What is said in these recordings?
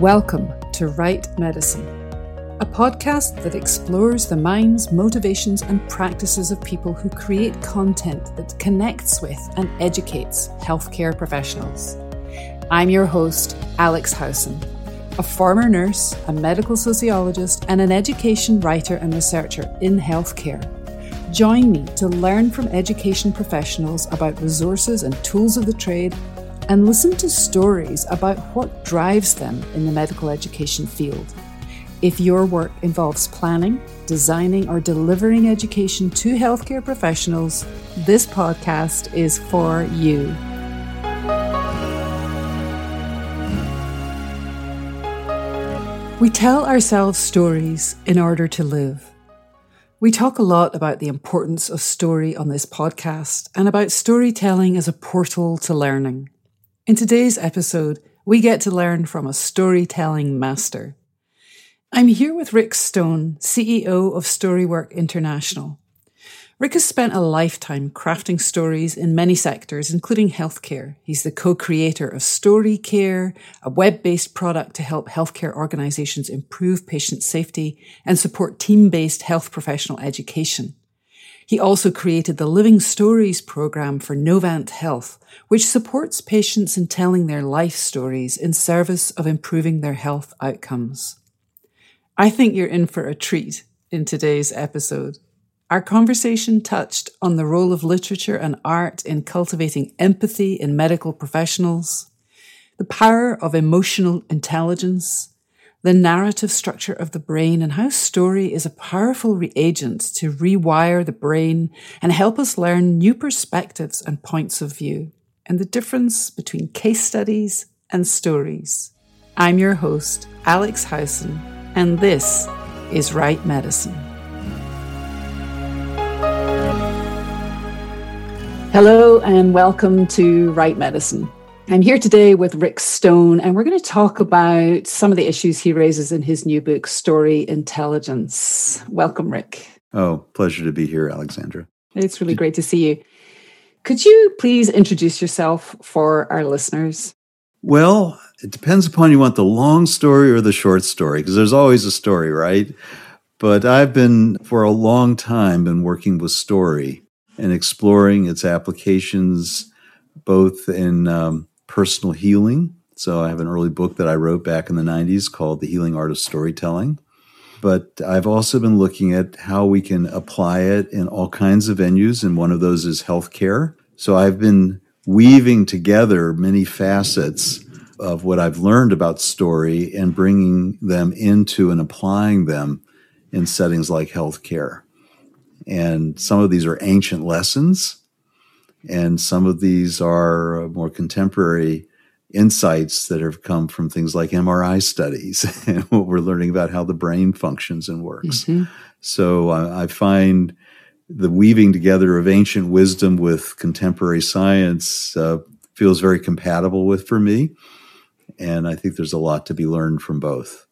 Welcome to Write Medicine, a podcast that explores the minds, motivations, and practices of people who create content that connects with and educates healthcare professionals. I'm your host, Alex Howson, a former nurse, a medical sociologist, and an education writer and researcher in healthcare. Join me to learn from education professionals about resources and tools of the trade and listen to stories about what drives them in the medical education field. If your work involves planning, designing, or delivering education to healthcare professionals, this podcast is for you. We tell ourselves stories in order to live. We talk a lot about the importance of story on this podcast and about storytelling as a portal to learning. In today's episode, we get to learn from a storytelling master. I'm here with Rick Stone, CEO of StoryWork International. Rick has spent a lifetime crafting stories in many sectors, including healthcare. He's the co-creator of StoryCare, a web-based product to help healthcare organizations improve patient safety and support team-based health professional education. He also created the Living Stories program for Novant Health, which supports patients in telling their life stories in service of improving their health outcomes. I think you're in for a treat in today's episode. Our conversation touched on the role of literature and art in cultivating empathy in medical professionals, the power of emotional intelligence, the narrative structure of the brain and how story is a powerful reagent to rewire the brain and help us learn new perspectives and points of view, and the difference between case studies and stories. I'm your host, Alex Howson, and this is Write Medicine. Hello, and welcome to Write Medicine. I'm here today with Rick Stone, and we're going to talk about some of the issues he raises in his new book, Story Intelligence. Welcome, Rick. Oh, pleasure to be here, Alexandra. It's really great to see you. Could you please introduce yourself for our listeners? Well, it depends upon you want the long story or the short story, because there's always a story, right? But I've been, for a long time, been working with story and exploring its applications both in um, personal healing. So I have an early book that I wrote back in the 90s called The Healing Art of Storytelling. But I've also been looking at how we can apply it in all kinds of venues, and one of those is healthcare. So I've been weaving together many facets of what I've learned about story and bringing them into and applying them in settings like healthcare. And some of these are ancient lessons and some of these are uh, more contemporary insights that have come from things like MRI studies and what we're learning about how the brain functions and works. Mm-hmm. So I, I find the weaving together of ancient wisdom with contemporary science uh, feels very compatible with for me. And I think there's a lot to be learned from both.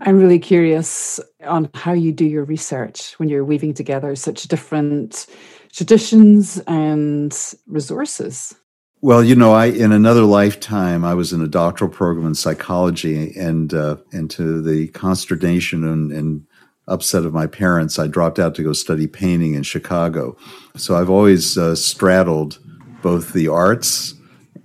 I'm really curious on how you do your research when you're weaving together such different traditions and resources? Well, you know, I in another lifetime I was in a doctoral program in psychology, and uh, and to the consternation and, and upset of my parents, I dropped out to go study painting in Chicago. So I've always uh, straddled both the arts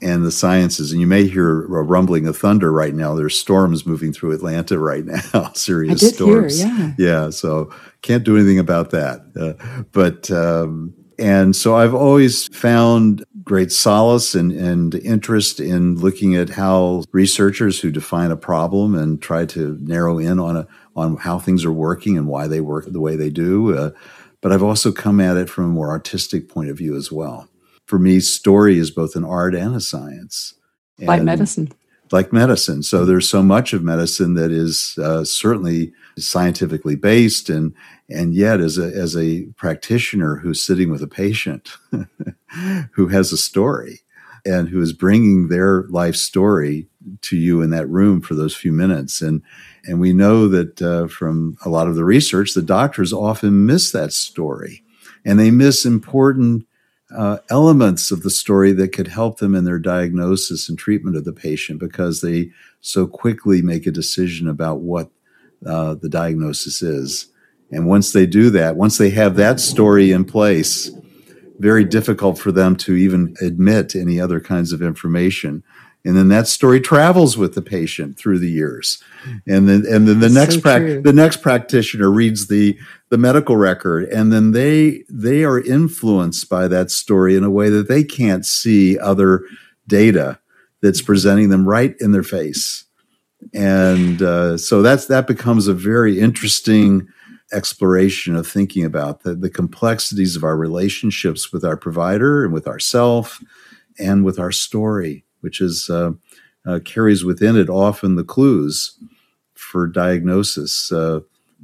and the sciences. And you may hear a rumbling of thunder right now. There's storms moving through Atlanta right now, serious storms. Hear, yeah. yeah, so can't do anything about that. Uh, but um, and so I've always found great solace and, and interest in looking at how researchers who define a problem and try to narrow in on a on how things are working and why they work the way they do. Uh, but I've also come at it from a more artistic point of view as well for me, story is both an art and a science. And like medicine. Like medicine. So there's so much of medicine that is uh, certainly scientifically based, and and yet as a as a practitioner who's sitting with a patient who has a story and who is bringing their life story to you in that room for those few minutes, and and we know that uh, from a lot of the research, the doctors often miss that story, and they miss important uh, elements of the story that could help them in their diagnosis and treatment of the patient because they so quickly make a decision about what uh, the diagnosis is. And once they do that, once they have that story in place, very difficult for them to even admit any other kinds of information. And then that story travels with the patient through the years. And then and then the That's next so pra- the next practitioner reads the the medical record and then they they are influenced by that story in a way that they can't see other data that's presenting them right in their face and uh, so that's that becomes a very interesting exploration of thinking about the, the complexities of our relationships with our provider and with ourself and with our story which is uh, uh, carries within it often the clues for diagnosis.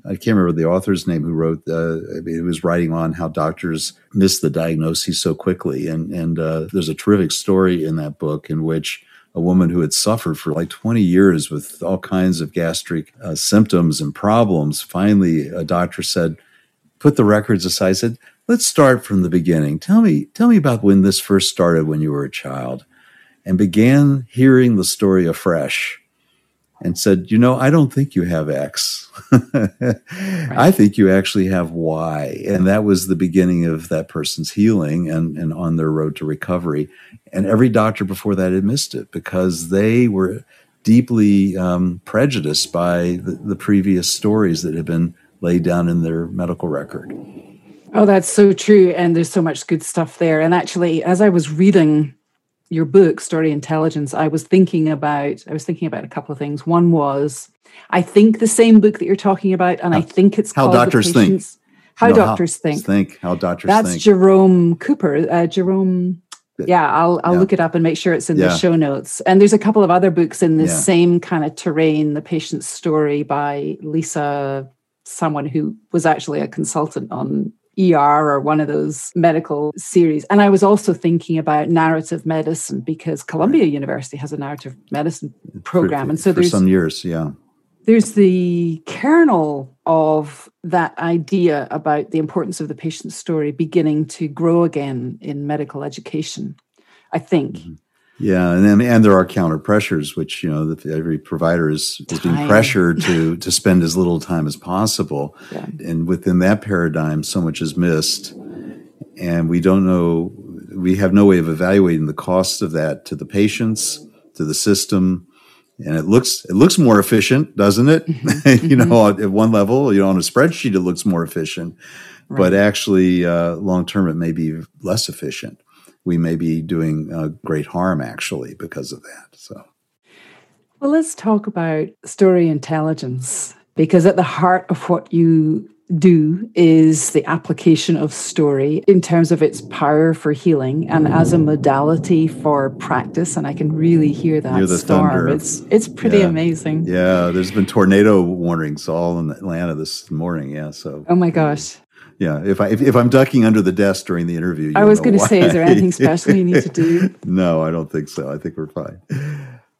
I can't remember the author's name who wrote. Uh, he was writing on how doctors miss the diagnosis so quickly, and and uh, there's a terrific story in that book in which a woman who had suffered for like 20 years with all kinds of gastric uh, symptoms and problems. Finally, a doctor said, "Put the records aside." Said, "Let's start from the beginning. Tell me, tell me about when this first started when you were a child." and began hearing the story afresh and said, You know, I don't think you have X. right. I think you actually have Y. And that was the beginning of that person's healing and, and on their road to recovery. And every doctor before that had missed it because they were deeply um, prejudiced by the, the previous stories that had been laid down in their medical record. Oh, that's so true. And there's so much good stuff there. And actually, as I was reading your book story intelligence i was thinking about i was thinking about a couple of things one was i think the same book that you're talking about and how, i think it's called how doctors think how no, doctors how, think think how doctors Think that's think. jerome cooper uh, jerome yeah i'll i'll yeah. look it up and make sure it's in yeah. the show notes and there's a couple of other books in the yeah. same kind of terrain the patient's story by lisa someone who was actually a consultant on ER or one of those medical series. And I was also thinking about narrative medicine because Columbia right. University has a narrative medicine program. For, and so for there's some years, yeah. There's the kernel of that idea about the importance of the patient's story beginning to grow again in medical education, I think. Mm-hmm. Yeah, and then, and there are counter pressures, which you know every provider is, is being pressured to to spend as little time as possible, yeah. and within that paradigm, so much is missed, and we don't know. We have no way of evaluating the cost of that to the patients, to the system, and it looks it looks more efficient, doesn't it? Mm-hmm. you know, mm-hmm. at one level, you know, on a spreadsheet, it looks more efficient, right. but actually, uh, long term, it may be less efficient we may be doing uh, great harm actually because of that. So, well, let's talk about story intelligence because at the heart of what you do is the application of story in terms of its power for healing and as a modality for practice and i can really hear that storm thunder. it's it's pretty yeah. amazing yeah there's been tornado warnings all in atlanta this morning yeah so oh my gosh yeah, if I if, if I'm ducking under the desk during the interview, I was going to say, is there anything special you need to do? no, I don't think so. I think we're fine.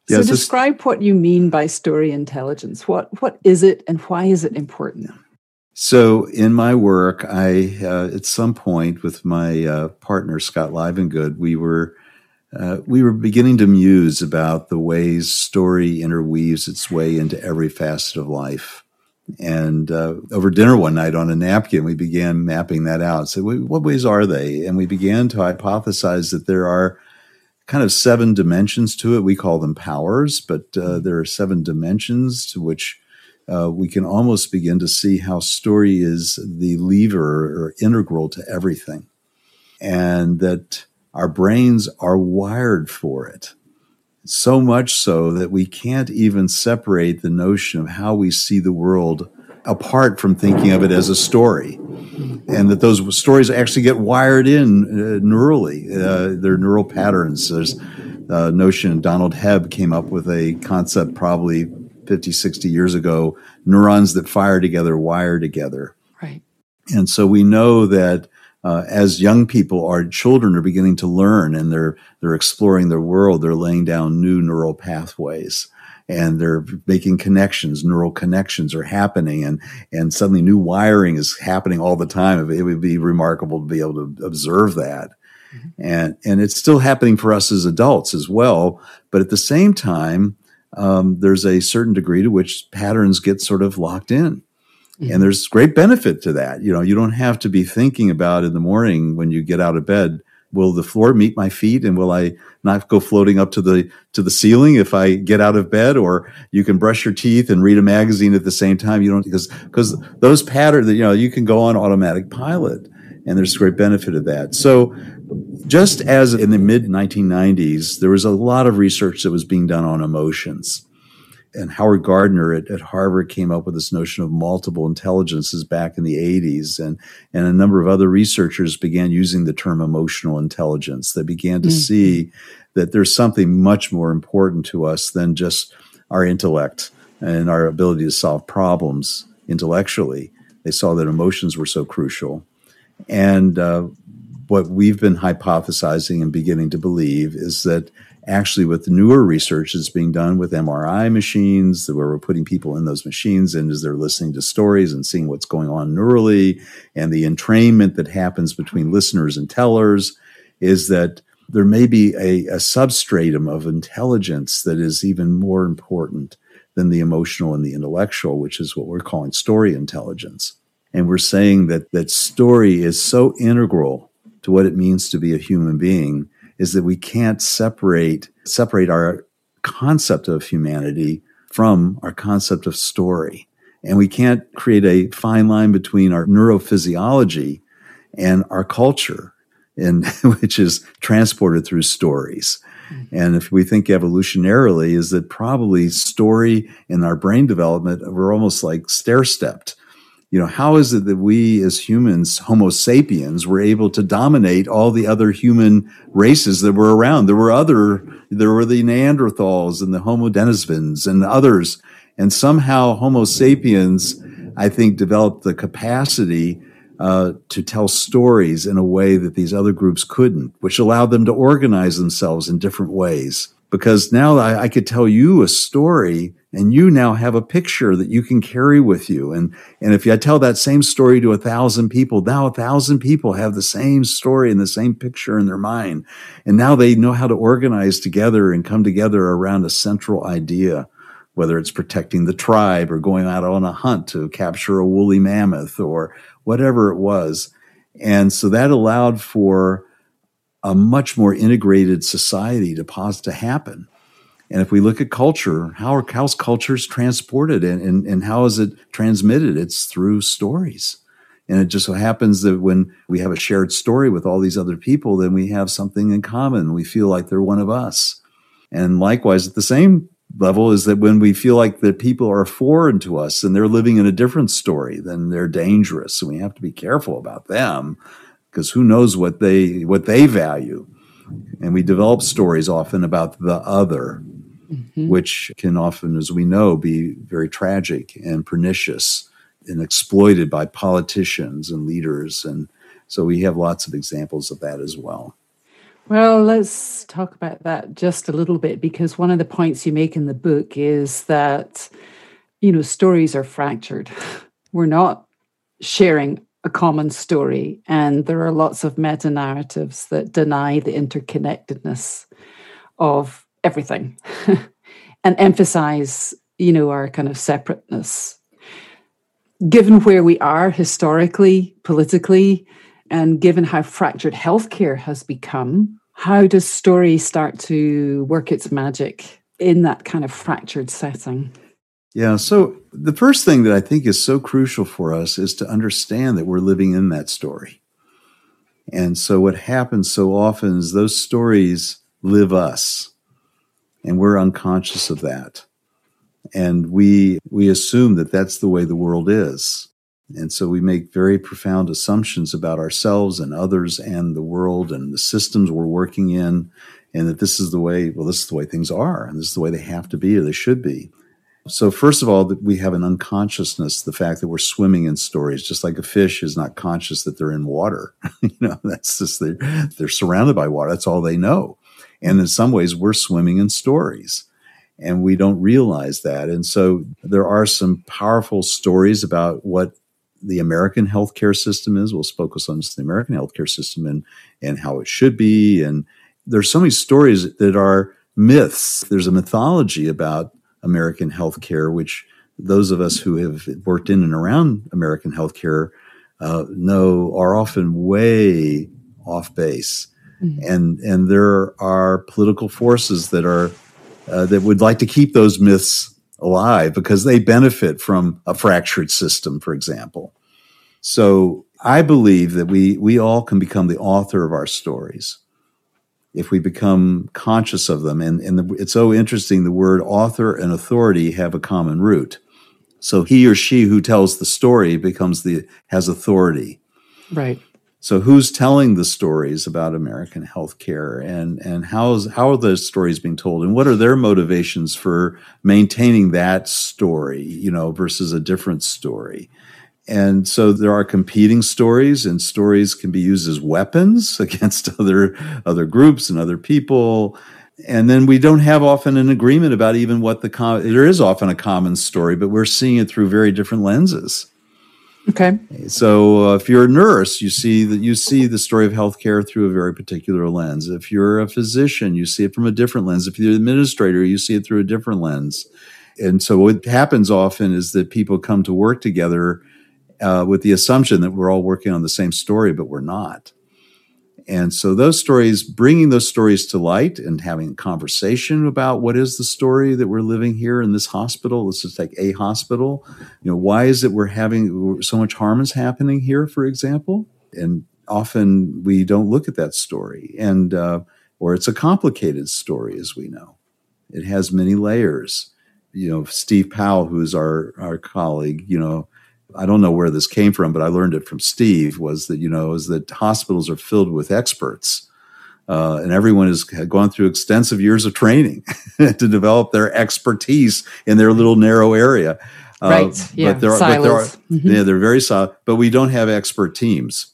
Yeah, so describe just, what you mean by story intelligence. What what is it, and why is it important? So, in my work, I uh, at some point with my uh, partner Scott Livengood, we were uh, we were beginning to muse about the ways story interweaves its way into every facet of life. And uh, over dinner one night on a napkin, we began mapping that out. So, what ways are they? And we began to hypothesize that there are kind of seven dimensions to it. We call them powers, but uh, mm-hmm. there are seven dimensions to which uh, we can almost begin to see how story is the lever or integral to everything, and that our brains are wired for it. So much so that we can't even separate the notion of how we see the world apart from thinking of it as a story. And that those stories actually get wired in uh, neurally. Uh, they're neural patterns. There's a notion, Donald Hebb came up with a concept probably 50, 60 years ago neurons that fire together wire together. Right. And so we know that uh, as young people, our children are beginning to learn and they're they're exploring their world. They're laying down new neural pathways and they're making connections. Neural connections are happening, and and suddenly new wiring is happening all the time. It would be remarkable to be able to observe that. Mm-hmm. And, and it's still happening for us as adults as well. But at the same time, um, there's a certain degree to which patterns get sort of locked in. Mm-hmm. And there's great benefit to that. You know, you don't have to be thinking about in the morning when you get out of bed, will the floor meet my feet and will I not go floating up to the to the ceiling if I get out of bed or you can brush your teeth and read a magazine at the same time. You don't because because those patterns that you know you can go on automatic pilot and there's great benefit of that. So just as in the mid 1990s, there was a lot of research that was being done on emotions. And Howard Gardner at, at, Harvard came up with this notion of multiple intelligences back in the 80s. And, and a number of other researchers began using the term emotional intelligence. They began to mm-hmm. see that there's something much more important to us than just our intellect and our ability to solve problems intellectually. They saw that emotions were so crucial. And uh, what we've been hypothesizing and beginning to believe is that actually with newer research that's being done with MRI machines, where we're putting people in those machines and as they're listening to stories and seeing what's going on neurally and the entrainment that happens between listeners and tellers, is that there may be a, a substratum of intelligence that is even more important than the emotional and the intellectual, which is what we're calling story intelligence. And we're saying that that story is so integral to what it means to be a human being is that we can't separate separate our concept of humanity from our concept of story. And we can't create a fine line between our neurophysiology and our culture, and which is transported through stories. Mm-hmm. And if we think evolutionarily, is that probably story in our brain development, we're almost like stair stepped you know, how is it that we as humans, Homo sapiens, were able to dominate all the other human races that were around? There were other, there were the Neanderthals and the Homo denisovans and others. And somehow Homo sapiens, I think, developed the capacity uh, to tell stories in a way that these other groups couldn't, which allowed them to organize themselves in different ways. Because now I, I could tell you a story and you now have a picture that you can carry with you. And, and if I tell that same story to a thousand people, now a thousand people have the same story and the same picture in their mind. And now they know how to organize together and come together around a central idea, whether it's protecting the tribe or going out on a hunt to capture a woolly mammoth or whatever it was. And so that allowed for a much more integrated society to pause to happen. And if we look at culture, how are how's cultures transported and, and, and how is it transmitted? It's through stories. And it just so happens that when we have a shared story with all these other people, then we have something in common. We feel like they're one of us. And likewise, at the same level, is that when we feel like the people are foreign to us and they're living in a different story, then they're dangerous. And we have to be careful about them because who knows what they what they value. And we develop stories often about the other mm-hmm. which can often, as we know, be very tragic and pernicious and exploited by politicians and leaders. And so we have lots of examples of that as well. Well, let's talk about that just a little bit because one of the points you make in the book is that, you know, stories are fractured. We're not sharing a common story, and there are lots of meta narratives that deny the interconnectedness of everything and emphasize, you know, our kind of separateness. Given where we are historically, politically, and given how fractured healthcare has become, how does story start to work its magic in that kind of fractured setting? Yeah, so the first thing that I think is so crucial for us is to understand that we're living in that story. And so what happens so often is those stories live us and we're unconscious of that. And we we assume that that's the way the world is. And so we make very profound assumptions about ourselves and others and the world and the systems we're working in and that this is the way well this is the way things are and this is the way they have to be or they should be. So first of all that we have an unconsciousness the fact that we're swimming in stories just like a fish is not conscious that they're in water. You know that's just they're, they're surrounded by water. That's all they know and in some ways, we're swimming in stories and we don't realize that. And so there are some powerful stories about what the American healthcare system is. We'll focus on the American healthcare system and and how it should be. And there's so many stories that are myths. There's a mythology about American healthcare, which those of us who have worked in and around American healthcare uh, know are often way off base. Mm-hmm. And and there are political forces that are uh, that would like to keep those myths alive because they benefit from a fractured system, for example. So I believe that we we all can become the author of our stories if we become conscious of them. And, and the, it's so interesting. The word author and authority have a common root. So he or she who tells the story becomes the has authority. Right. So who's telling the stories about American healthcare and and how's how are those stories being told and what are their motivations for maintaining that story, you know, versus a different story? And so there are competing stories and stories can be used as weapons against other other groups and other people. And then we don't have often an agreement about even what the com- there is often a common story, but we're seeing it through very different lenses. Okay. So uh, if you're a nurse, you see that you see the story of healthcare through a very particular lens. If you're a physician, you see it from a different lens. If you're an administrator, you see it through a different lens. And so what happens often is that people come to work together uh, with the assumption that we're all working on the same story, but we're not. And so those stories, bringing those stories to light and having a conversation about what is the story that we're living here in this hospital. Let's just take a hospital. You know, why is it we're having so much harm is happening here, for example? And often we don't look at that story, and uh, or it's a complicated story, as we know. It has many layers. You know, Steve Powell, who is our our colleague, you know, I don't know where this came from, but I learned it from Steve. Was that you know is that hospitals are filled with experts, uh, and everyone has gone through extensive years of training to develop their expertise in their little narrow area. Uh, right. Yeah. But there are, but there are mm-hmm. yeah, they're very solid. But we don't have expert teams.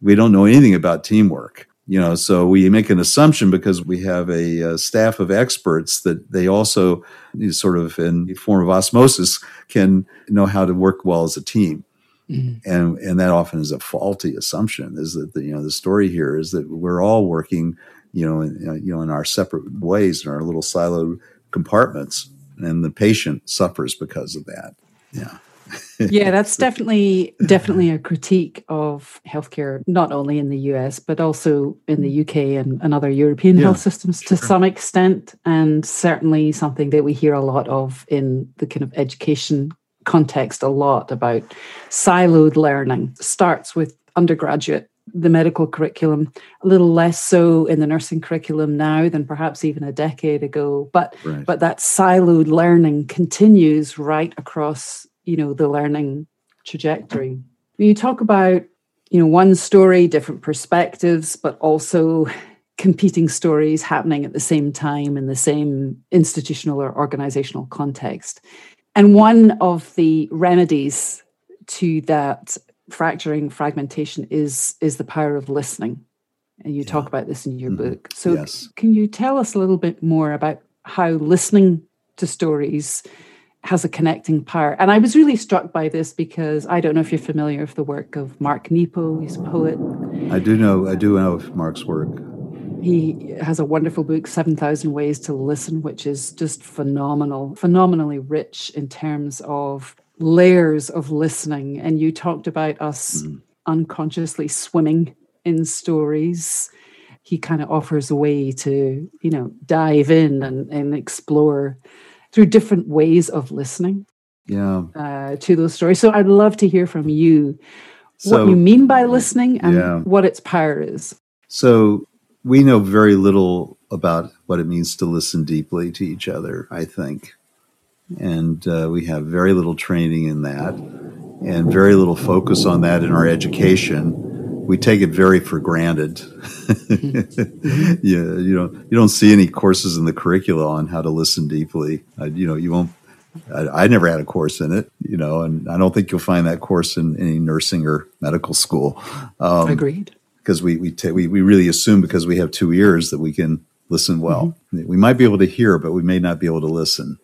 We don't know anything about teamwork you know so we make an assumption because we have a, a, staff of experts that they also sort of in the form of osmosis can know how to work well as a team. Mm-hmm. and and that often is a faulty assumption is that the, you know the story here is that we're all working you know in, you know in our separate ways in our little siloed compartments and the patient suffers because of that. Yeah yeah, that's definitely definitely a critique of healthcare, not only in the US but also in the UK and, and other European yeah, health systems to some extent, and certainly something that we hear a lot of in the kind of education context. A lot about siloed learning starts with undergraduate the medical curriculum, a little less so in the nursing curriculum now than perhaps even a decade ago. But right. but that siloed learning continues right across you know the learning trajectory when you talk about you know one story different perspectives but also competing stories happening at the same time in the same institutional or organizational context and one of the remedies to that fracturing fragmentation is is the power of listening and you yeah. talk about this in your mm-hmm. book so yes. can you tell us a little bit more about how listening to stories has a connecting power. And I was really struck by this because I don't know if you're familiar with the work of Mark Nepo, he's a poet. I do know, I do know of Mark's work. He has a wonderful book, 7,000 Ways to Listen, which is just phenomenal, phenomenally rich in terms of layers of listening. And you talked about us mm. unconsciously swimming in stories. He kind of offers a way to, you know, dive in and, and explore through different ways of listening yeah. uh, to those stories. So i'd love to hear from you so, what you mean by listening and yeah. what its power is. So we know very little about what it means to listen deeply to each other i think. And uh, we have very little training in that and very little focus on that in our education we take it very for granted. mm-hmm. yeah, you know, you don't see any courses in the curricula on how to listen deeply. Uh, you know, you won't. I, I, never had a course in it, you know, and I don't think you'll find that course in any nursing or medical school. Um, Agreed. Because we we, ta- we we really assume because we have two ears that we can listen well. Mm-hmm. We might be able to hear, but we may not be able to listen.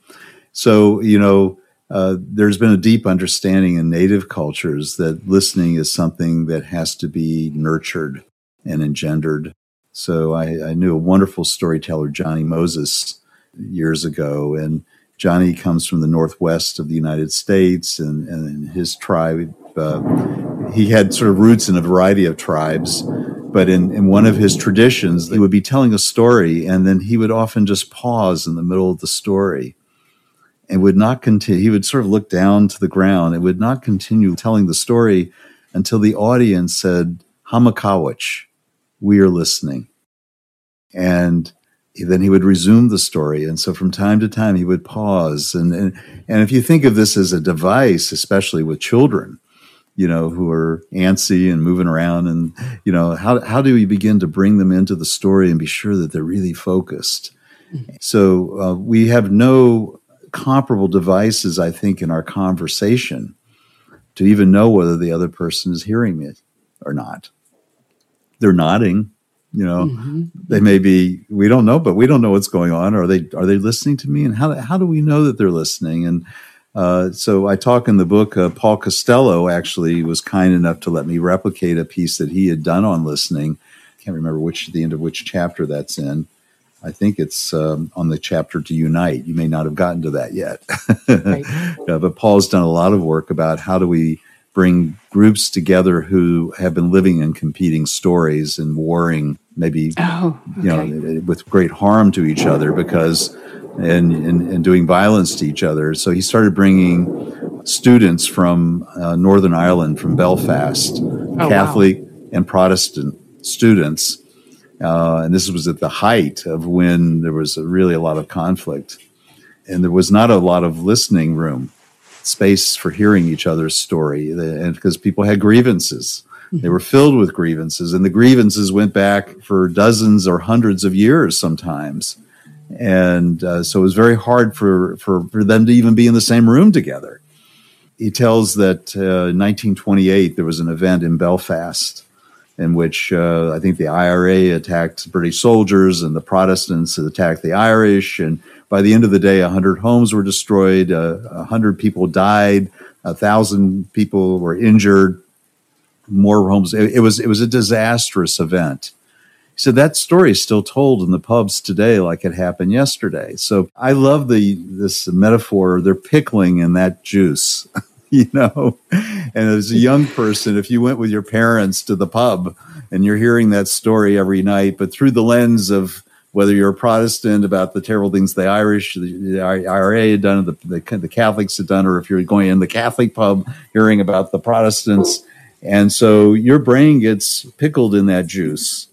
So you know, uh, there's been a deep understanding in native cultures that listening is something that has to be nurtured and engendered. So I, I knew a wonderful storyteller, Johnny Moses, years ago, and Johnny comes from the northwest of the United States, and, and his tribe, uh, he had sort of roots in a variety of tribes. But in, in one of his traditions, he would be telling a story, and then he would often just pause in the middle of the story and would not continue. He would sort of look down to the ground and would not continue telling the story until the audience said, Hamakawich, we are listening. And then he would resume the story. And so from time to time, he would pause. And, and, and if you think of this as a device, especially with children, you know, who are antsy and moving around, and, you know, how, how do we begin to bring them into the story and be sure that they're really focused? Mm-hmm. So uh, we have no comparable devices, I think, in our conversation to even know whether the other person is hearing me or not. They're nodding you know. Mm-hmm. they may be we don't know but we don't know what's going on. Are they are they listening to me? And how, how do we know that they're listening? And uh, so i talk in the book uh, paul costello actually was kind enough to let me replicate a piece that he had done on listening. I can't remember which the end of which chapter that's in i think it's um, on the chapter to unite you may not have gotten to that yet right. yeah, but paul's done a lot of work about how do we bring groups together who have been living in competing stories and warring maybe oh, okay. you know with great harm to each other because and, and, and doing violence to each other so he started bringing students from uh, northern ireland from belfast oh, catholic wow. and protestant students uh, and this was at the height of when there was a, really a lot of conflict and there was not a lot of listening room space for hearing each other's story, and because people had grievances. They were filled with grievances, and the grievances went back for dozens or hundreds of years sometimes. And uh, so it was very hard for, for, for them to even be in the same room together. He tells that uh, in 1928 there was an event in Belfast in which uh, I think the IRA attacked British soldiers and the Protestants attacked the Irish, and by the end of the day, 100 homes were destroyed, uh, 100 people died, 1,000 people were injured, more homes. It, it, was, it was a disastrous event. Said that story is still told in the pubs today like it happened yesterday. So I love the this metaphor. They're pickling in that juice, you know. And as a young person, if you went with your parents to the pub and you're hearing that story every night, but through the lens of whether you're a Protestant about the terrible things the Irish, the, IRA had done, the, the, the, Catholics had done, or if you're going in the Catholic pub hearing about the Protestants. And so your brain gets pickled in that juice.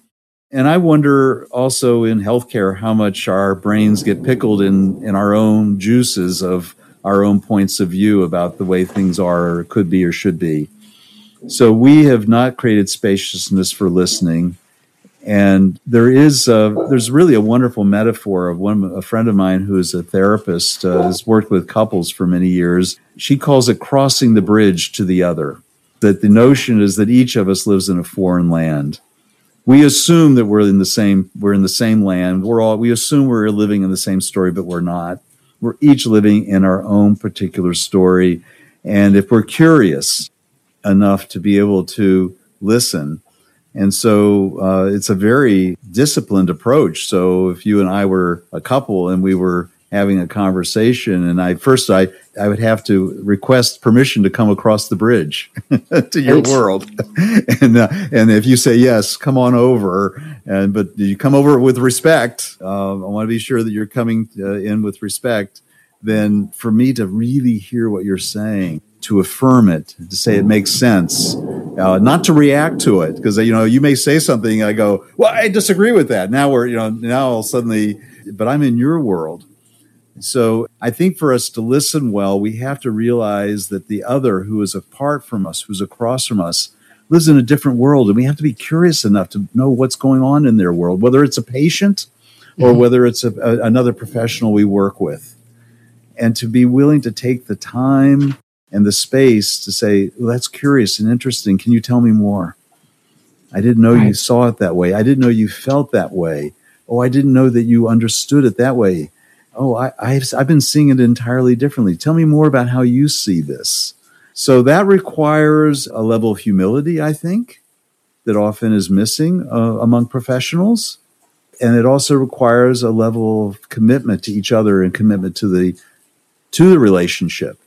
And I wonder also in healthcare how much our brains get pickled in, in our own juices of our own points of view about the way things are or could be or should be. So we have not created spaciousness for listening and there is a, there's really a wonderful metaphor of one a friend of mine who is a therapist uh, has worked with couples for many years. She calls it crossing the bridge to the other. That the notion is that each of us lives in a foreign land. We assume that we're in the same we're in the same land. We're all we assume we're living in the same story, but we're not. We're each living in our own particular story. And if we're curious enough to be able to listen, and so uh, it's a very disciplined approach. So if you and I were a couple and we were having a conversation, and I first I I would have to request permission to come across the bridge to your world, and uh, and if you say yes, come on over, and but you come over with respect. Uh, I want to be sure that you're coming uh, in with respect. Then for me to really hear what you're saying to affirm it, to say it makes sense, uh, not to react to it, because you know you may say something, I go, well, I disagree with that. Now we're you know now all suddenly, but I'm in your world. So I think for us to listen well, we have to realize that the other who is apart from us, who's across from us, lives in a different world, and we have to be curious enough to know what's going on in their world, whether it's a patient or mm-hmm. whether it's a, a, another professional we work with, and to be willing to take the time and the space to say, well, that's curious and interesting. Can you tell me more? I didn't know right. you saw it that way. I didn't know you felt that way. Oh, I didn't know that you understood it that way. Oh, I, I've, I've been seeing it entirely differently. Tell me more about how you see this. So that requires a level of humility, I think, that often is missing uh, among professionals. And it also requires a level of commitment to each other and commitment to the to the relationship.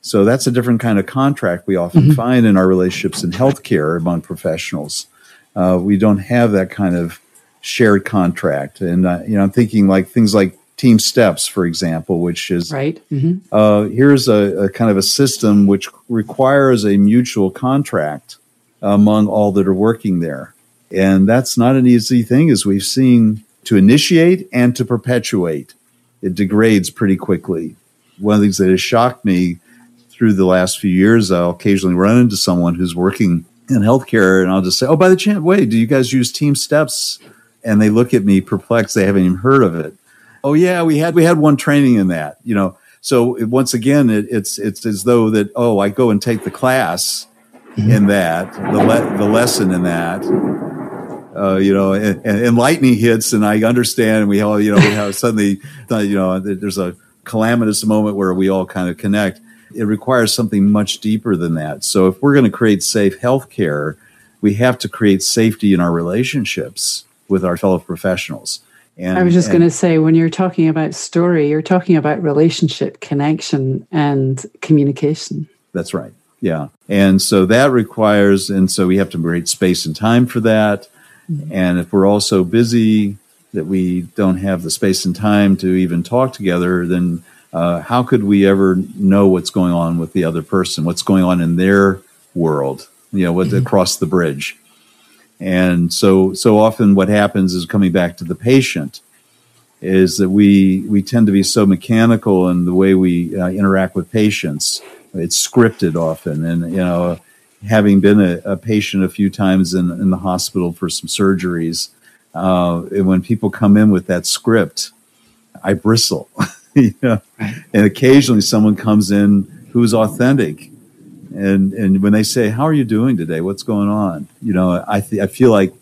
So that's a different kind of contract we often mm-hmm. find in our relationships in healthcare among professionals. Uh, we don't have that kind of shared contract, and uh, you know, I'm thinking like things like Team STEPPS, for example, which is right. Mm-hmm. Uh, here's a, a, kind of a system which requires a mutual contract among all that are working there, and that's not an easy thing, as we've seen to initiate and to perpetuate. It degrades pretty quickly. One of the things that has shocked me through the last few years, I'll occasionally run into someone who's working in healthcare, and I'll just say, "Oh, by the chance, wait, do you guys use Team STEPPS?" And they look at me perplexed; they haven't even heard of it oh yeah, we had we had one training in that, you know. So it, once again, it, it's it's as though that oh, I go and take the class mm-hmm. in that the le- the lesson in that. Uh, you know, and, and, lightning hits, and I understand. And we all, you know, we have suddenly, uh, you know, there's a calamitous moment where we all kind of connect. It requires something much deeper than that. So, if we're going to create safe healthcare, we have to create safety in our relationships with our fellow professionals. And, I was just going to say, when you're talking about story, you're talking about relationship, connection, and communication. That's right. Yeah. And so that requires, and so we have to create space and time for that. Mm-hmm. And if we're all so busy that we don't have the space and time to even talk together, then uh, how could we ever know what's going on with the other person, what's going on in their world, you know, with, mm-hmm. across the bridge? And so, so often what happens is coming back to the patient is that we, we tend to be so mechanical in the way we uh, interact with patients. It's scripted often. And, you know, having been a, a patient a few times in, in the hospital for some surgeries, uh, when people come in with that script, I bristle. you know? And occasionally someone comes in who's authentic and and when they say how are you doing today? What's going on? You know i th- i feel like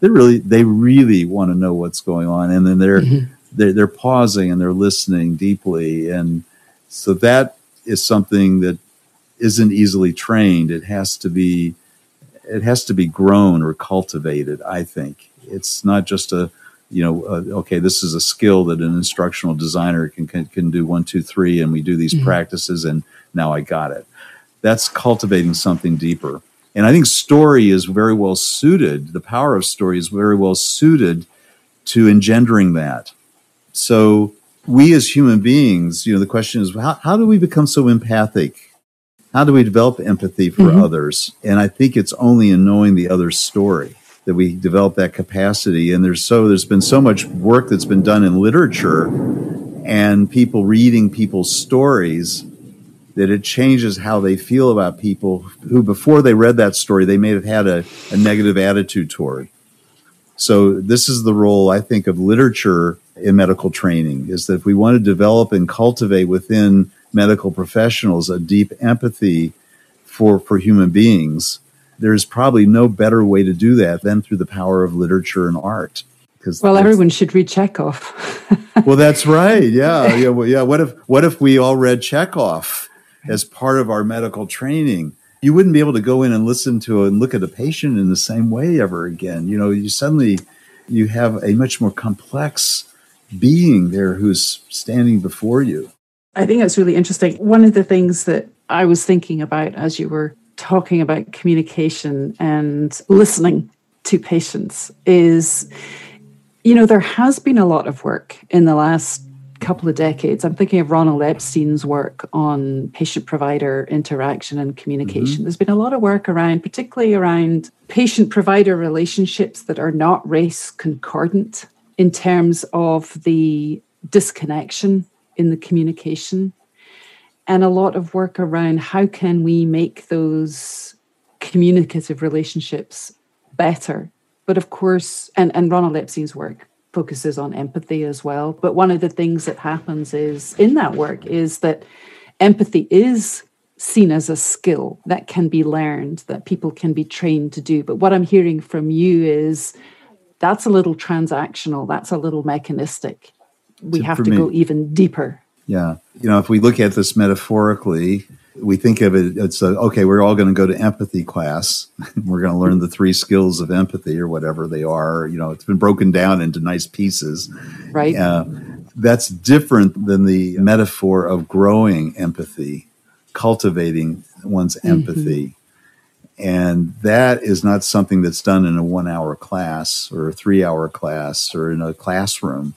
they really they really want to know what's going on and then they're, mm-hmm. they're they're pausing and they're listening deeply and so that is something that isn't easily trained. It has to be it has to be grown or cultivated i think. It's not just a you know uh, okay this is a skill that an instructional designer can can, can do one two three and we do these mm-hmm. practices and now i got it that's cultivating something deeper. And I think story is very well suited, the power of story is very well suited to engendering that. So, we as human beings, you know, the question is how, how do we become so empathic? How do we develop empathy for mm-hmm. others? And I think it's only in knowing the other's story that we develop that capacity. And there's so there's been so much work that's been done in literature and people reading people's stories that it changes how they feel about people who, before they read that story, they may have had a, a negative attitude toward. So, this is the role, I think, of literature in medical training is that if we want to develop and cultivate within medical professionals a deep empathy for, for human beings, there's probably no better way to do that than through the power of literature and art. Because well, everyone should read Chekhov. well, that's right. Yeah, yeah. Well, yeah. What if what if we all read Chekhov? As part of our medical training you wouldn't be able to go in and listen to and look at a patient in the same way ever again. You know you suddenly you have a much more complex being there who's standing before you. I think that's really interesting. One of the things that i was thinking about as you were talking about communication and listening to patients is you know there has been a lot of work in the last couple of decades. I'm thinking of Ronald Epstein's work on patient provider interaction and communication. Mm-hmm. There's been a lot of work around, particularly around patient provider relationships that are not race concordant in terms of the disconnection in the communication and a lot of work around how can we make those communicative relationships better but of course and, and ronald epstein's work focuses on empathy as well. But one of the things that happens is in that work is that empathy is seen as a skill that can be learned, that people can be trained to do. But what I'm hearing from you is that's a little transactional, that's a little mechanistic. we have to me, go even deeper. Yeah. You know, if we look at this metaphorically, we think of it it's a, okay we're all going to go to empathy class. We're going to learn the three skills of empathy or whatever they are. You know it's been broken down into nice pieces. Right. Uh, that's different than the metaphor of growing empathy cultivating one's mm-hmm. empathy. And that is not something that's done in a one hour class or a three hour class or in a classroom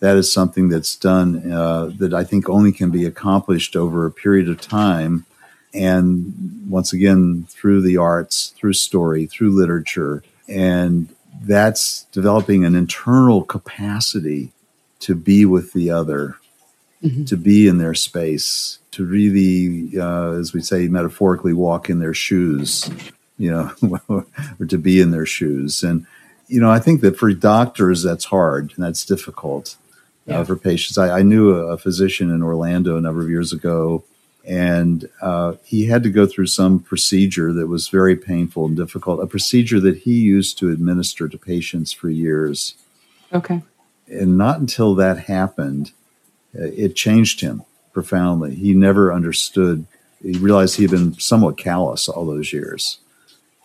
that is something that's done uh, that I think only can be accomplished over a period of time. And once again, through the arts, through story, through literature. And that's developing an internal capacity to be with the other, mm-hmm. to be in their space, to really, uh, as we say metaphorically, walk in their shoes, you know, or to be in their shoes. And, you know, I think that for doctors, that's hard and that's difficult yeah. uh, for patients. I, I knew a, a, physician in Orlando a number of years ago, and uh, he had to go through some procedure that was very painful and difficult, a procedure that he used to administer to patients for years. Okay. And not until that happened, uh, it changed him profoundly. He never understood, he realized he had been somewhat callous all those years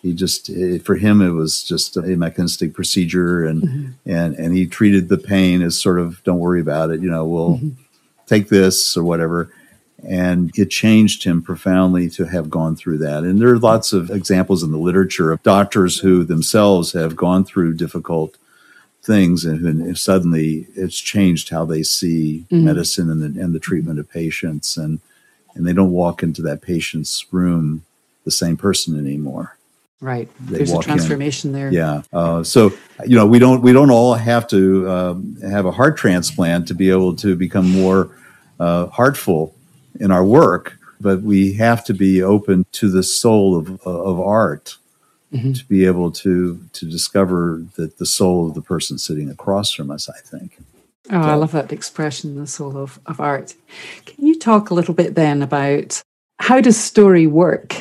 he just it, for him it was just a mechanistic procedure and mm-hmm. and and he treated the pain as sort of don't worry about it you know we'll mm-hmm. take this or whatever and it changed him profoundly to have gone through that and there are lots of examples in the literature of doctors who themselves have gone through difficult things and, and suddenly it's changed how they see mm-hmm. medicine and the, and the treatment of patients and and they don't walk into that patient's room the same person anymore Right. There's a transformation in. there. Yeah. Uh, so you know we don't we don't all have to um, have a heart transplant to be able to become more uh, heartful in our work, but we have to be open to the soul of of art mm-hmm. to be able to to discover that the soul of the person sitting across from us. I think. Oh, so, I love that expression, the soul of, of art. Can you talk a little bit then about how does story work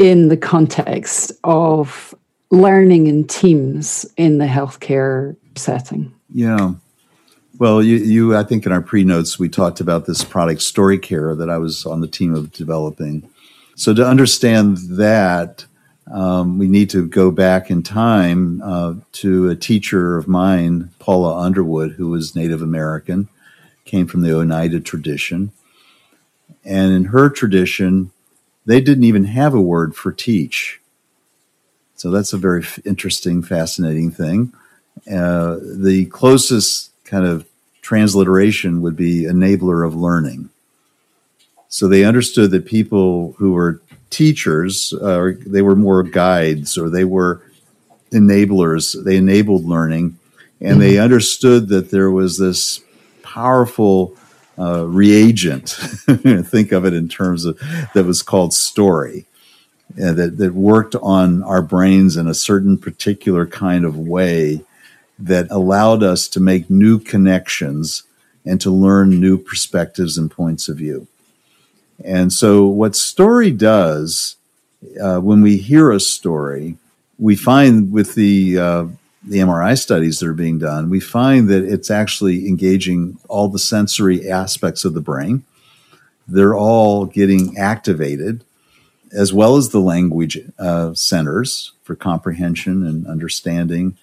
in the context of learning in teams in the healthcare setting? Yeah. Well, you, you, I think in our pre notes, we talked about this product StoryCare that I was on the team of developing. So to understand that, um, we need to go back in time uh, to a teacher of mine, Paula Underwood, who was Native American, came from the Oneida tradition. And in her tradition, they didn't even have a word for teach. So that's a very interesting, fascinating thing. Uh, the closest kind of transliteration would be enabler of learning. So they understood that people who were teachers, uh, they were more guides or they were enablers. They enabled learning, and mm-hmm. they understood that there was this powerful uh, reagent. Think of it in terms of that was called story. Uh, that, that worked on our brains in a certain particular kind of way that allowed us to make new connections and to learn new perspectives and points of view. And so, what story does uh, when we hear a story, we find with the uh, the MRI studies that are being done, we find that it's actually engaging all the sensory aspects of the brain. They're all getting activated, as well as the language uh, centers for comprehension and understanding.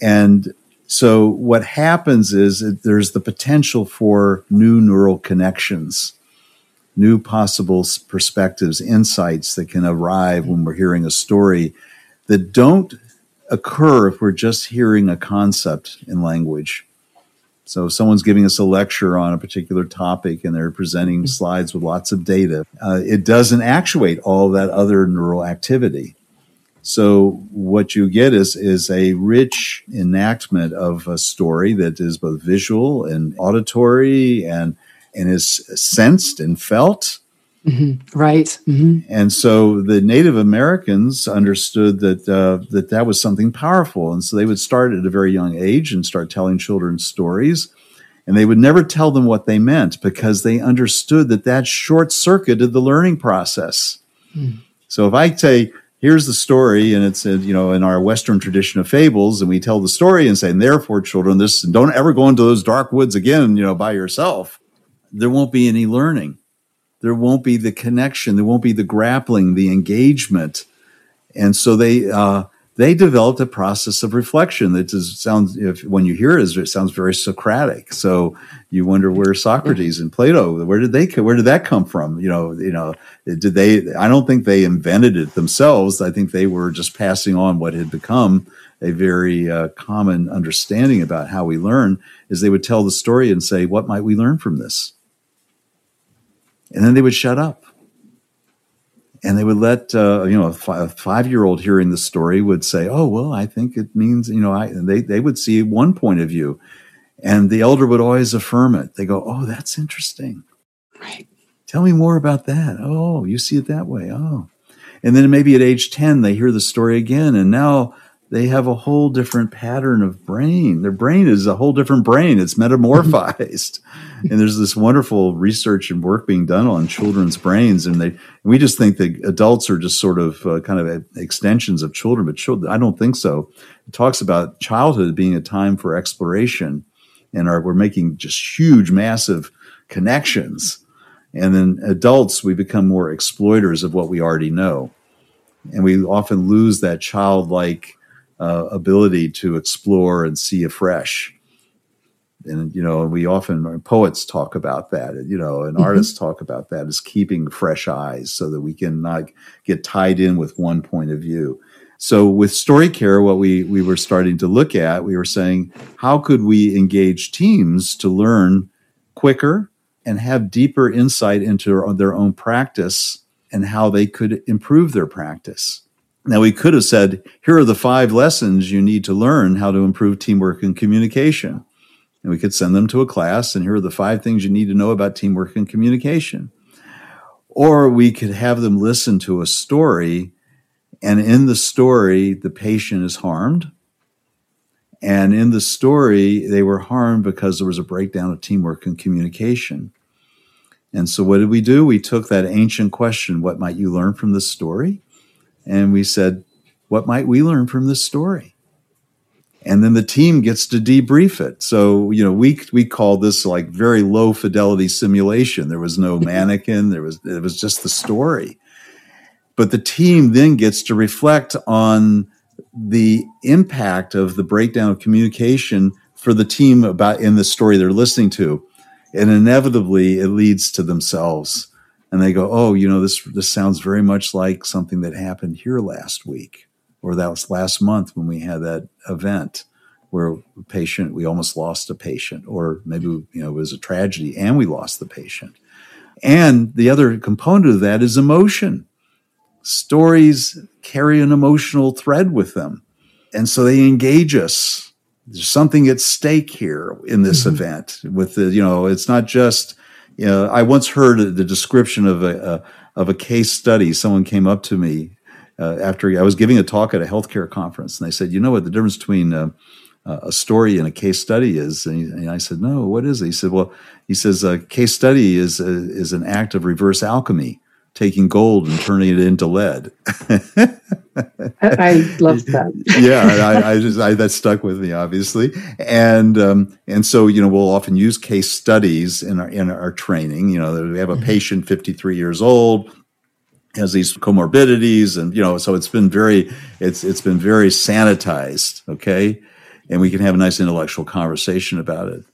And so, what happens is there's the potential for new neural connections, new possible perspectives, insights that can arrive when we're hearing a story that don't occur if we're just hearing a concept in language. So, if someone's giving us a lecture on a particular topic and they're presenting mm-hmm. slides with lots of data, uh, it doesn't actuate all that other neural activity. So, what you get is, is a rich enactment of a story that is both visual and auditory and, and is sensed and felt Mm-hmm. Right. Mm-hmm. And so the Native Americans understood that uh, that that was something powerful, and so they would start at a very young age and start telling children stories, and they would never tell them what they meant because they understood that that short circuited the learning process. Mm. So if I say, here's the story, and it's, you know, in our Western tradition of fables, and we tell the story and say, and therefore, children, this, don't ever go into those dark woods again, you know, by yourself. There won't be any learning. There won't be the connection. There won't be the grappling, the engagement. And so they, uh, they developed a process of reflection that sounds if when you hear it, it sounds very Socratic. So you wonder where Socrates and Plato where did they where did that come from? You know, you know, did they? I don't think they invented it themselves. I think they were just passing on what had become a very uh, common understanding about how we learn. Is they would tell the story and say, "What might we learn from this?" And then they would shut up and they would let uh, you know a, five year old hearing the story would say, "Oh well, I think it means you know." I they they would see one point of view, and the elder would always affirm it. They go, "Oh, that's interesting. Right. Tell me more about that. Oh, you see it that way. Oh." And then maybe at age 10, they hear the story again. And now they have a whole different pattern of brain. Their brain is a whole different brain. It's metamorphized. and there's this wonderful research and work being done on children's brains. And they, we just think that adults are just sort of uh, kind of extensions of children, but children, I don't think so. It talks about childhood being a time for exploration and our, we're making just huge, massive connections. And then adults, we become more exploiters of what we already know. And we often lose that childlike uh, ability to explore and see afresh. And you know, we often poets talk about that. You know, and mm-hmm. artists talk about that is keeping fresh eyes, so that we can not get tied in with one point of view. So with StoryCare, what we we were starting to look at, we were saying, how could we engage teams to learn quicker and have deeper insight into their own practice and how they could improve their practice. Now, we could have said, here are the five lessons you need to learn how to improve teamwork and communication. And we could send them to a class, and here are the five things you need to know about teamwork and communication. Or we could have them listen to a story, and in the story, the patient is harmed. And in the story, they were harmed because there was a breakdown of teamwork and communication. And so, what did we do? We took that ancient question, What might you learn from this story? And we said, What might we learn from this story? And then the team gets to debrief it. So, you know, we we call this like very low fidelity simulation. There was no mannequin, there was it was just the story. But the team then gets to reflect on the impact of the breakdown of communication for the team about in the story they're listening to. And inevitably it leads to themselves and they go, "Oh, you know, this this sounds very much like something that happened here last week, or that was last month when we had that event where a patient we almost lost a patient, or maybe you know it was a tragedy and we lost the patient." And the other component of that is emotion. Stories carry an emotional thread with them, and so they engage us. There's something at stake here in this mm-hmm. event. With the, you know, it's not just you I once heard the description of a, a of a case study. Someone came up to me uh, after I was giving a talk at a healthcare conference, and they said, "You know what the difference between uh, a story and a case study is?" And, he, and, I said, "No, what is it?" He said, "Well, he says a case study is a, is an act of reverse alchemy." Taking gold and turning it into lead. I love that. yeah, I, I just I, that stuck with me, obviously, and um, and so you know we'll often use case studies in our in our training. You know, we have a mm-hmm. patient, fifty three years old, has these comorbidities, and you know, so it's been very it's it's been very sanitized, okay, and we can have a nice intellectual conversation about it.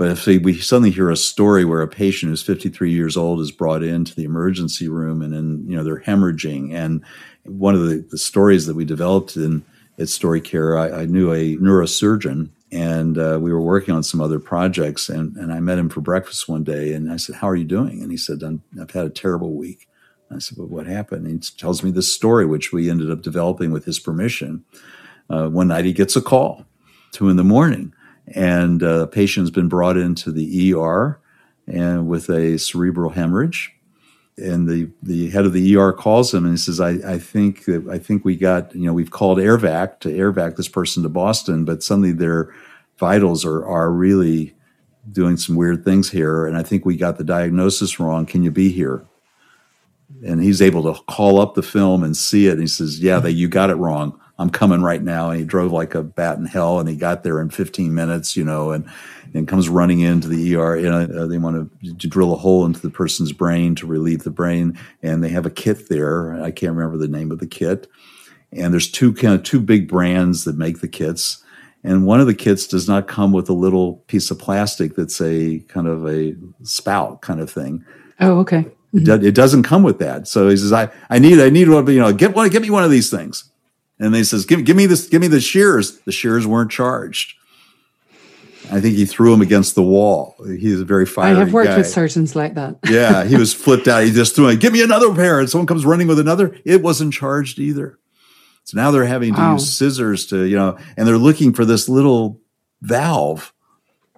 But if we suddenly hear a story where a patient who's 53 years old is brought into the emergency room and then you know they're hemorrhaging, and one of the, the stories that we developed in at StoryCare, I, I knew a neurosurgeon and uh, we were working on some other projects and, and I met him for breakfast one day and I said, how are you doing? And he said, I've had a terrible week. I said, well, what happened? And he tells me this story, which we ended up developing with his permission. Uh, one night he gets a call, two in the morning, and uh, a patient's been brought into the ER and with a cerebral hemorrhage. And the, the head of the ER calls him and he says, I, I think I think we got, you know, we've called AirVac to AirVac this person to Boston, but suddenly their vitals are, are really doing some weird things here. And I think we got the diagnosis wrong. Can you be here? and he's able to call up the film and see it. And he says, "Yeah, they, you got it wrong. I'm coming right now." And he drove like a bat in hell, and he got there in 15 minutes, you know, and and comes running into the ER. You know, uh, they want to, to drill a hole into the person's brain to relieve the brain, and they have a kit there. I can't remember the name of the kit. And there's two kind of two big brands that make the kits. And one of the kits does not come with a little piece of plastic that's a kind of a spout kind of thing. Oh, okay. Mm-hmm. It, do, it, doesn't come with that. So he says, I, I need, I need one, you know, get one, get me one of these things. And they says, give, give me this, give me the shears. The shears weren't charged. I think he threw him against the wall. He's a very fiery. I have worked guy. with surgeons like that. yeah, he was flipped out. He just threw it. Give me another pair, and someone comes running with another. It wasn't charged either. So now they're having to wow. use scissors to, you know, and they're looking for this little valve.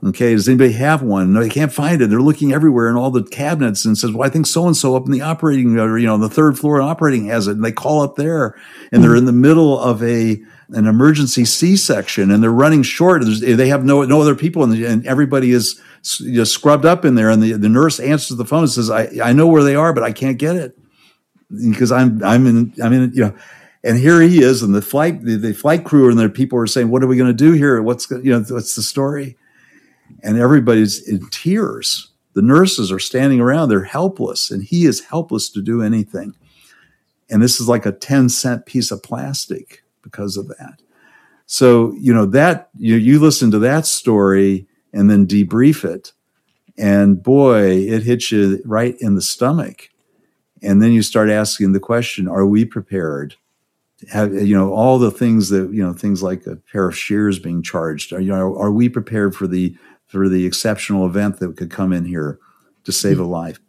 Okay, does anybody have one? No, they can't find it. They're looking everywhere in all the cabinets and says, "Well, I think so and so up in the operating, or you know, the third floor operating has it." And they call up there, and they're in the middle of a an emergency C-section, and they're running short. they have no no other people, and, and everybody is you know, scrubbed up in there. And the, the nurse answers the phone and says, "I I know where they are, but I can't get it because I'm I'm in I'm in you know." And here he is, and the flight the, the flight crew and the people are saying, "What are we going to do here? What's you know what's the story?" And everybody's in tears. The nurses are standing around; they're helpless, and he is helpless to do anything. And this is like a ten cent piece of plastic because of that. So you know that you you listen to that story and then debrief it, and boy, it hits you right in the stomach. And then you start asking the question: Are we prepared? Have you know all the things that you know things like a pair of shears being charged. Are you know are we prepared for the for the exceptional event that could come in here to save a life?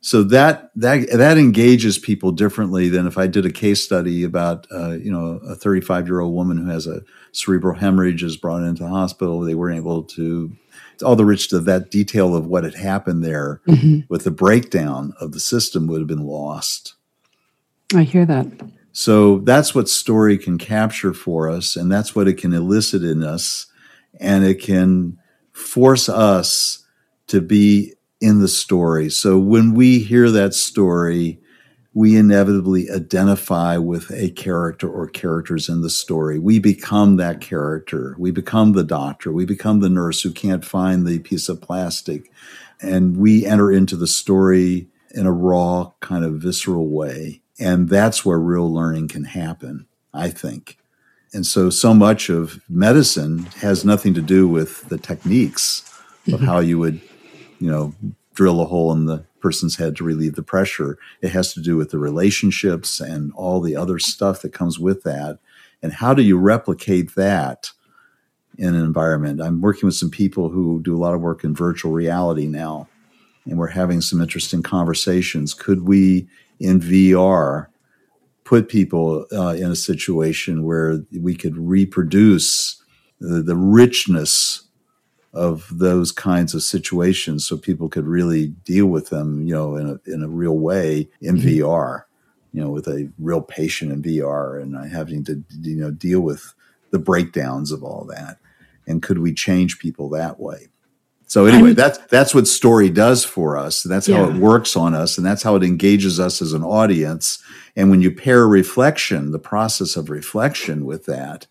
So that that that engages people differently than if I did a case study about uh, you know a 35 year old woman who has a cerebral hemorrhage is brought into the hospital. They weren't able to all the rich that detail of what had happened there mm-hmm. with the breakdown of the system would have been lost. I hear that so that's what story can capture for us, and that's what it can elicit in us, and it can force us to be in the story. So when we hear that story, we inevitably identify with a character or characters in the story. We become that character. We become the doctor. We become the nurse who can't find the piece of plastic. And we enter into the story in a raw, kind of visceral way. And that's where real learning can happen, I think. And so, so much of medicine has nothing to do with the techniques mm-hmm. of how you would, you know, drill a hole in the person's head to relieve the pressure. It has to do with the relationships and all the other stuff that comes with that. And how do you replicate that in an environment? I'm working with some people who do a lot of work in virtual reality now, and we're having some interesting conversations. Could we in VR put people uh, in a situation where we could reproduce the, the, richness of those kinds of situations so people could really deal with them, you know, in a, in a real way in mm-hmm. VR, you know, with a real patient in VR and having to, you know, deal with the breakdowns of all that. And could we change people that way? So anyway, that's that's what story does for us. That's yeah. how it works on us, and that's how it engages us as an audience. And when you pair reflection, the process of reflection with that,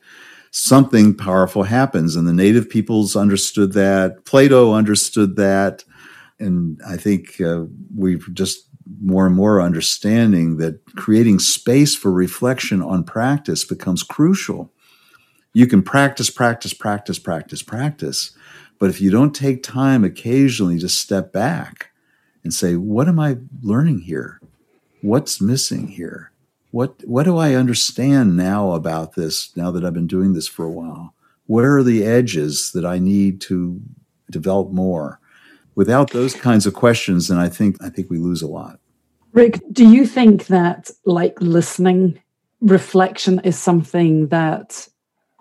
something powerful happens. And the native peoples understood that. Plato understood that, and I think uh, we've just more and more understanding that creating space for reflection on practice becomes crucial. You can practice, practice, practice, practice, practice but if you don't take time occasionally to step back and say, what am I learning here? What's missing here? What, what do I understand now about this now that I've been doing this for a while? Where are the edges that I need to develop more? Without those kinds of questions, then I think I think we lose a lot. Rick, do you think that like listening, reflection is something that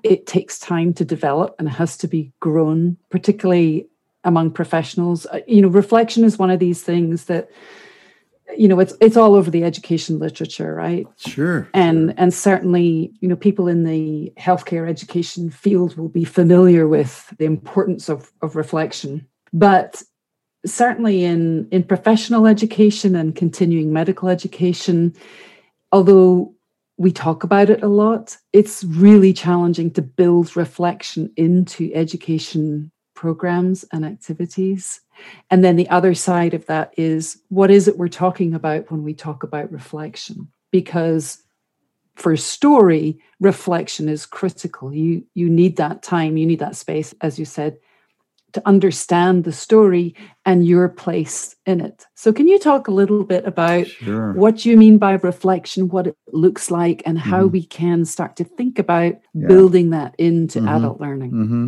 it takes time to develop and has to be grown, particularly among professionals. Uh, you know, reflection is one of these things that you know it's it's all over the education literature right? Sure and and certainly you know people in the healthcare education field will be familiar with the importance of of reflection. But certainly in in professional education and continuing medical education although we talk about it a lot. It's really challenging to build reflection into education programs and activities. And then the other side of that is what is it we're talking about when we talk about reflection? Because for story reflection is critical. You you need that time you need that space as you said to understand the story and your place in it. So, can you talk a little bit about sure. what you mean by reflection, what it looks like, and how mm-hmm. we can start to think about yeah. building that into mm-hmm. adult learning? Mm-hmm.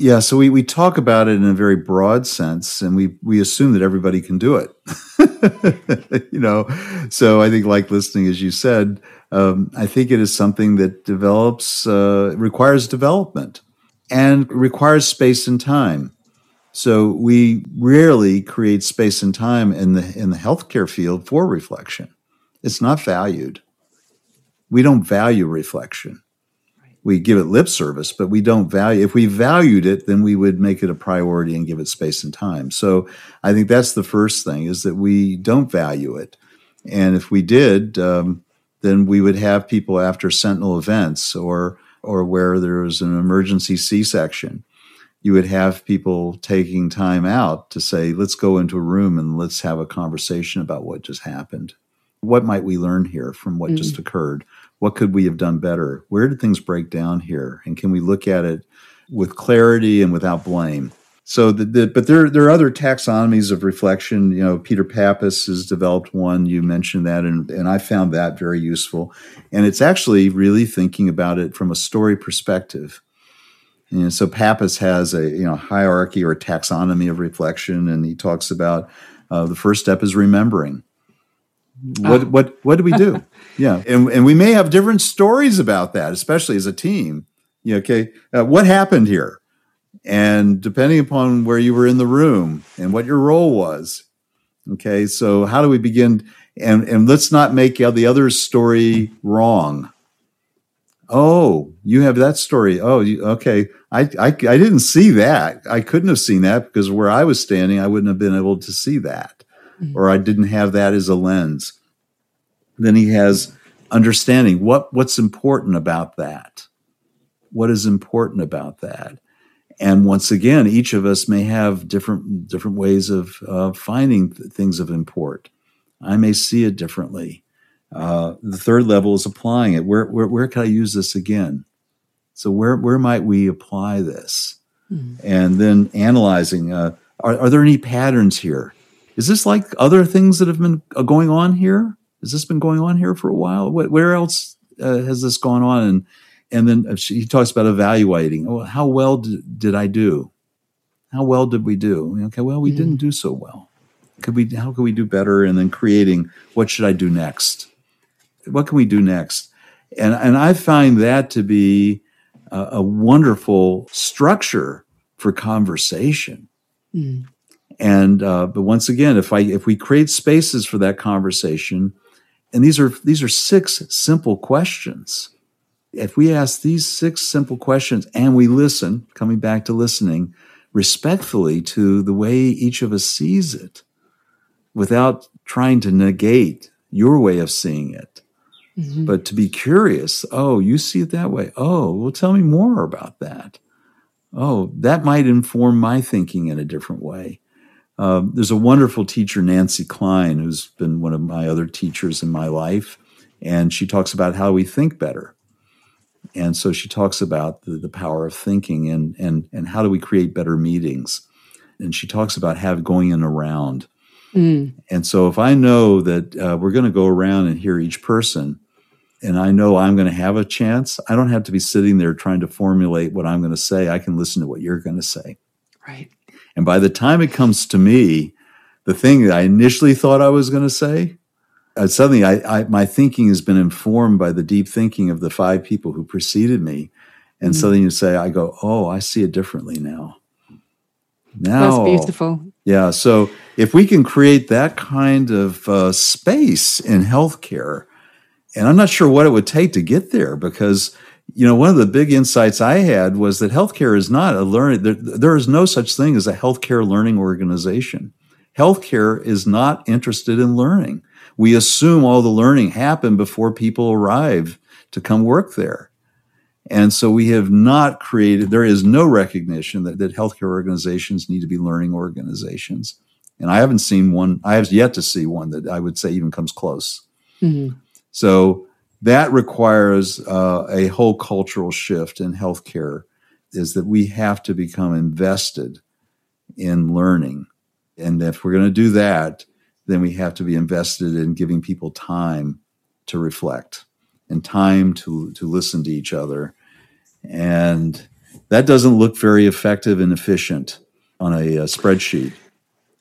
Yeah, so we, we talk about it in a very broad sense, and we we assume that everybody can do it. you know, so I think, like listening, as you said, um, I think it is something that develops uh, requires development and requires space and time. So we rarely create space and time in the in the healthcare field for reflection. It's not valued. We don't value reflection. We give it lip service, but we don't value. If we valued it, then we would make it a priority and give it space and time. So I think that's the first thing is that we don't value it. And if we did, um, then we would have people after sentinel events or or where there was an emergency C-section you would have people taking time out to say, let's go into a room and let's have a conversation about what just happened. What might we learn here from what mm-hmm. just occurred? What could we have done better? Where did things break down here? And can we look at it with clarity and without blame? So, the, the, but there, there are other taxonomies of reflection. You know, Peter Pappas has developed one. You mentioned that, and, and I found that very useful. And it's actually really thinking about it from a story perspective you know, so Pappas has a you know hierarchy or taxonomy of reflection, and he talks about uh, the first step is remembering. What oh. what what do we do? yeah, and and we may have different stories about that, especially as a team. Yeah, okay, uh, what happened here? And depending upon where you were in the room and what your role was, okay. So how do we begin? And and let's not make the other's story wrong. Oh, you have that story. Oh, you, okay. I, I, I didn't see that. I couldn't have seen that because where I was standing, I wouldn't have been able to see that, mm-hmm. or I didn't have that as a lens. Then he has understanding what what's important about that. What is important about that? And once again, each of us may have different different ways of uh, finding th- things of import. I may see it differently. Uh, the third level is applying it. Where, where, where can I use this again? So where, where might we apply this? Mm-hmm. And then analyzing, uh, are, are there any patterns here? Is this like other things that have been uh, going on here? Has this been going on here for a while? What, where else uh, has this gone on? And and then uh, he talks about evaluating. Oh, how well did, did I do? How well did we do? Okay, well, we mm-hmm. didn't do so well. Could we? How could we do better? And then creating what should I do next? What can we do next? And and I find that to be a, a wonderful structure for conversation. Mm. And uh, but once again, if I if we create spaces for that conversation, and these are these are six simple questions. If we ask these six simple questions and we listen, coming back to listening respectfully to the way each of us sees it, without trying to negate your way of seeing it, Mm-hmm. But to be curious, oh, you see it that way. Oh, well, tell me more about that. Oh, that might inform my thinking in a different way. Um, there's a wonderful teacher, Nancy Kline, who's been one of my other teachers in my life, and she talks about how we think better. And so she talks about the, the power of thinking and, and, and how do we create better meetings. And she talks about have going in around. Mm. And so if I know that uh, we're going to go around and hear each person, and I know I'm going to have a chance, I don't have to be sitting there trying to formulate what I'm going to say. I can listen to what you're going to say. Right. And by the time it comes to me, the thing that I initially thought I was going to say, uh, suddenly I, I, my thinking has been informed by the deep thinking of the five people who preceded me. And mm-hmm. suddenly you say, I go, oh, I see it differently now. Now, that's beautiful. Yeah. So if we can create that kind of uh, space in healthcare, and I'm not sure what it would take to get there because, you know, one of the big insights I had was that healthcare is not a learning, there, there is no such thing as a healthcare learning organization. healthcare is not interested in learning. We assume all the learning happened before people arrive to come work there. And so we have not created, there is no recognition that, that healthcare organizations need to be learning organizations. And I haven't seen one, I have yet to see one that I would say even comes close. Mm-hmm. So that requires uh, a whole cultural shift in healthcare is that we have to become invested in learning. And if we're going to do that, then we have to be invested in giving people time to reflect and time to, to listen to each other. And that doesn't look very effective and efficient on a, a spreadsheet.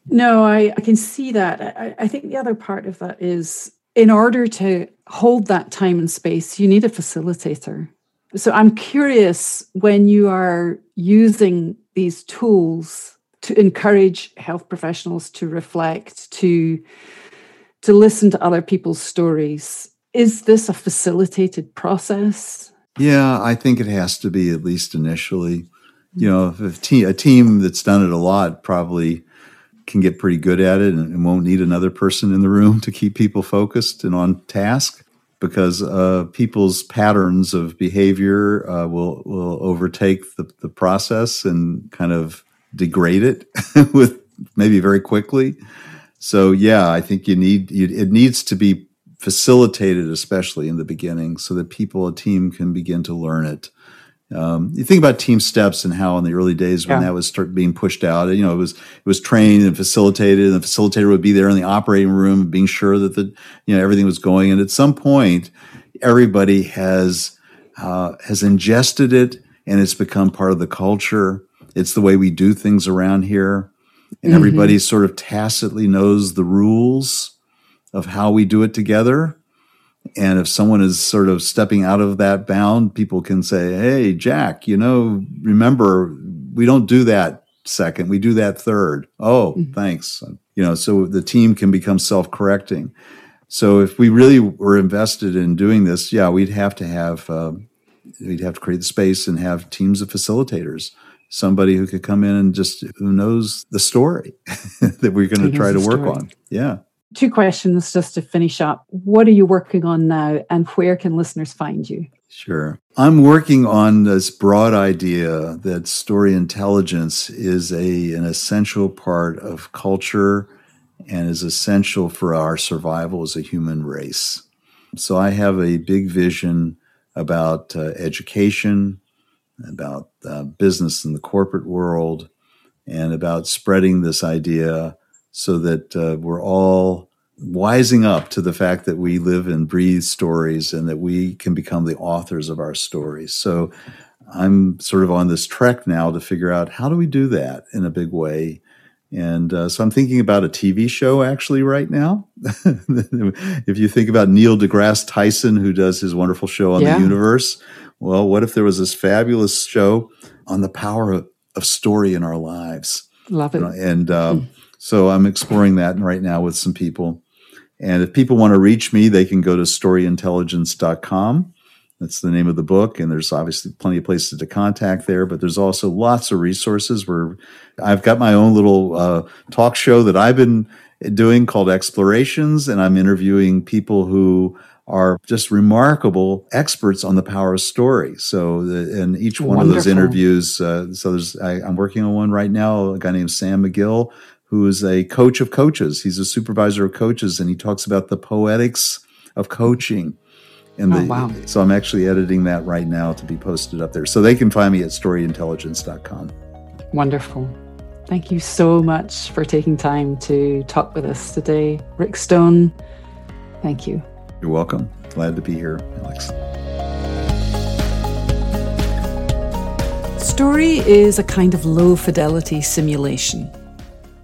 No, I, I can see that. I, I think the other part of that is in order to hold that time and space, you need a facilitator. So I'm curious when you are using these tools to encourage health professionals to reflect, to to listen to other people's stories. Is this a facilitated process? Yeah, I think it has to be at least initially. You know, a team, a team that's done it a lot probably can get pretty good at it and, won't need another person in the room to keep people focused and on task because uh, people's patterns of behavior uh, will will overtake the, the process and kind of degrade it with maybe very quickly. So yeah, I think you need you, it needs to be facilitated, especially in the beginning, so that people, a team, can begin to learn it um, you think about Team STEPPS and how in the early days when yeah. that was start being pushed out, you know, it was it was trained and facilitated, and the facilitator would be there in the operating room, being sure that the you know everything was going. And at some point, everybody has uh, has ingested it, and it's become part of the culture. It's the way we do things around here, and mm-hmm. everybody sort of tacitly knows the rules of how we do it together. And if someone is sort of stepping out of that bound, people can say, Hey, Jack, you know, remember, we don't do that second, we do that third. Oh, mm-hmm. thanks. You know, so the team can become self correcting. So if we really were invested in doing this, yeah, we'd have to have, uh, we'd have to create the space and have teams of facilitators somebody who could come in and just who knows the story that we're going to try to work on. Yeah. Two questions just to finish up. What are you working on now, and where can listeners find you? Sure. I'm working on this broad idea that story intelligence is a, an essential part of culture and is essential for our survival as a human race. So I have a big vision about uh, education, about uh, business in the corporate world, and about spreading this idea so that uh, we're all wising up to the fact that we live and breathe stories and that we can become the authors of our stories. So I'm sort of on this trek now to figure out how do we do that in a big way. And uh, so I'm thinking about a TV show actually right now. if you think about Neil deGrasse Tyson, who does his wonderful show on yeah. the universe, well, what if there was this fabulous show on the power of, of story in our lives? Love it. And uh, mm. So I'm exploring that right now with some people. And if people want to reach me, they can go to storyintelligence.com. That's the name of the book. And there's obviously plenty of places to contact there, but there's also lots of resources where I've got my own little uh, talk show that I've been doing called Explorations. And I'm interviewing people who are just remarkable experts on the power of story. So, the, in each one Wonderful. of those interviews, uh, so there's I, am working on one right now. A guy named Sam Magill, who is a coach of coaches. He's a supervisor of coaches, and he talks about the poetics of coaching. And oh, the, wow. So I'm actually editing that right now to be posted up there. So they can find me at storyintelligence.com. Wonderful. Thank you so much for taking time to talk with us today. Rick Stone, thank you. You're welcome. Glad to be here, Alex. Story is a kind of low fidelity simulation.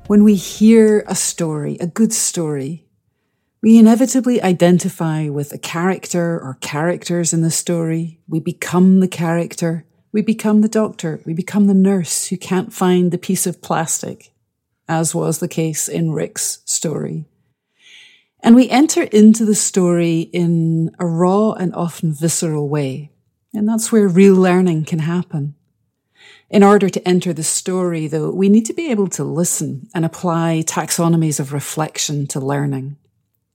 When we hear a story, a good story, we inevitably identify with a character or characters in the story. We become the character. We become the doctor. We become the nurse who can't find the piece of plastic, as was the case in Rick's story. And we enter into the story in a raw and often visceral way. And that's where real learning can happen. In order to enter the story, though, we need to be able to listen and apply taxonomies of reflection to learning.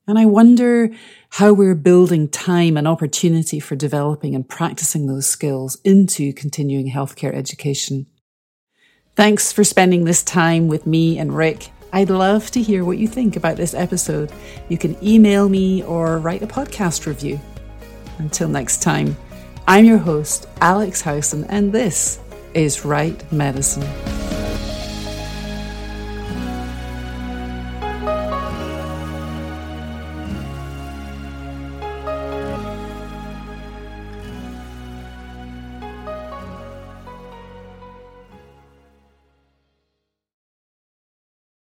And I wonder how we're building time and opportunity for developing and practicing those skills into continuing healthcare education. Thanks for spending this time with me and Rick. I'd love to hear what you think about this episode. You can email me or write a podcast review. Until next time, I'm your host, Alex Howson, and this is Write Medicine.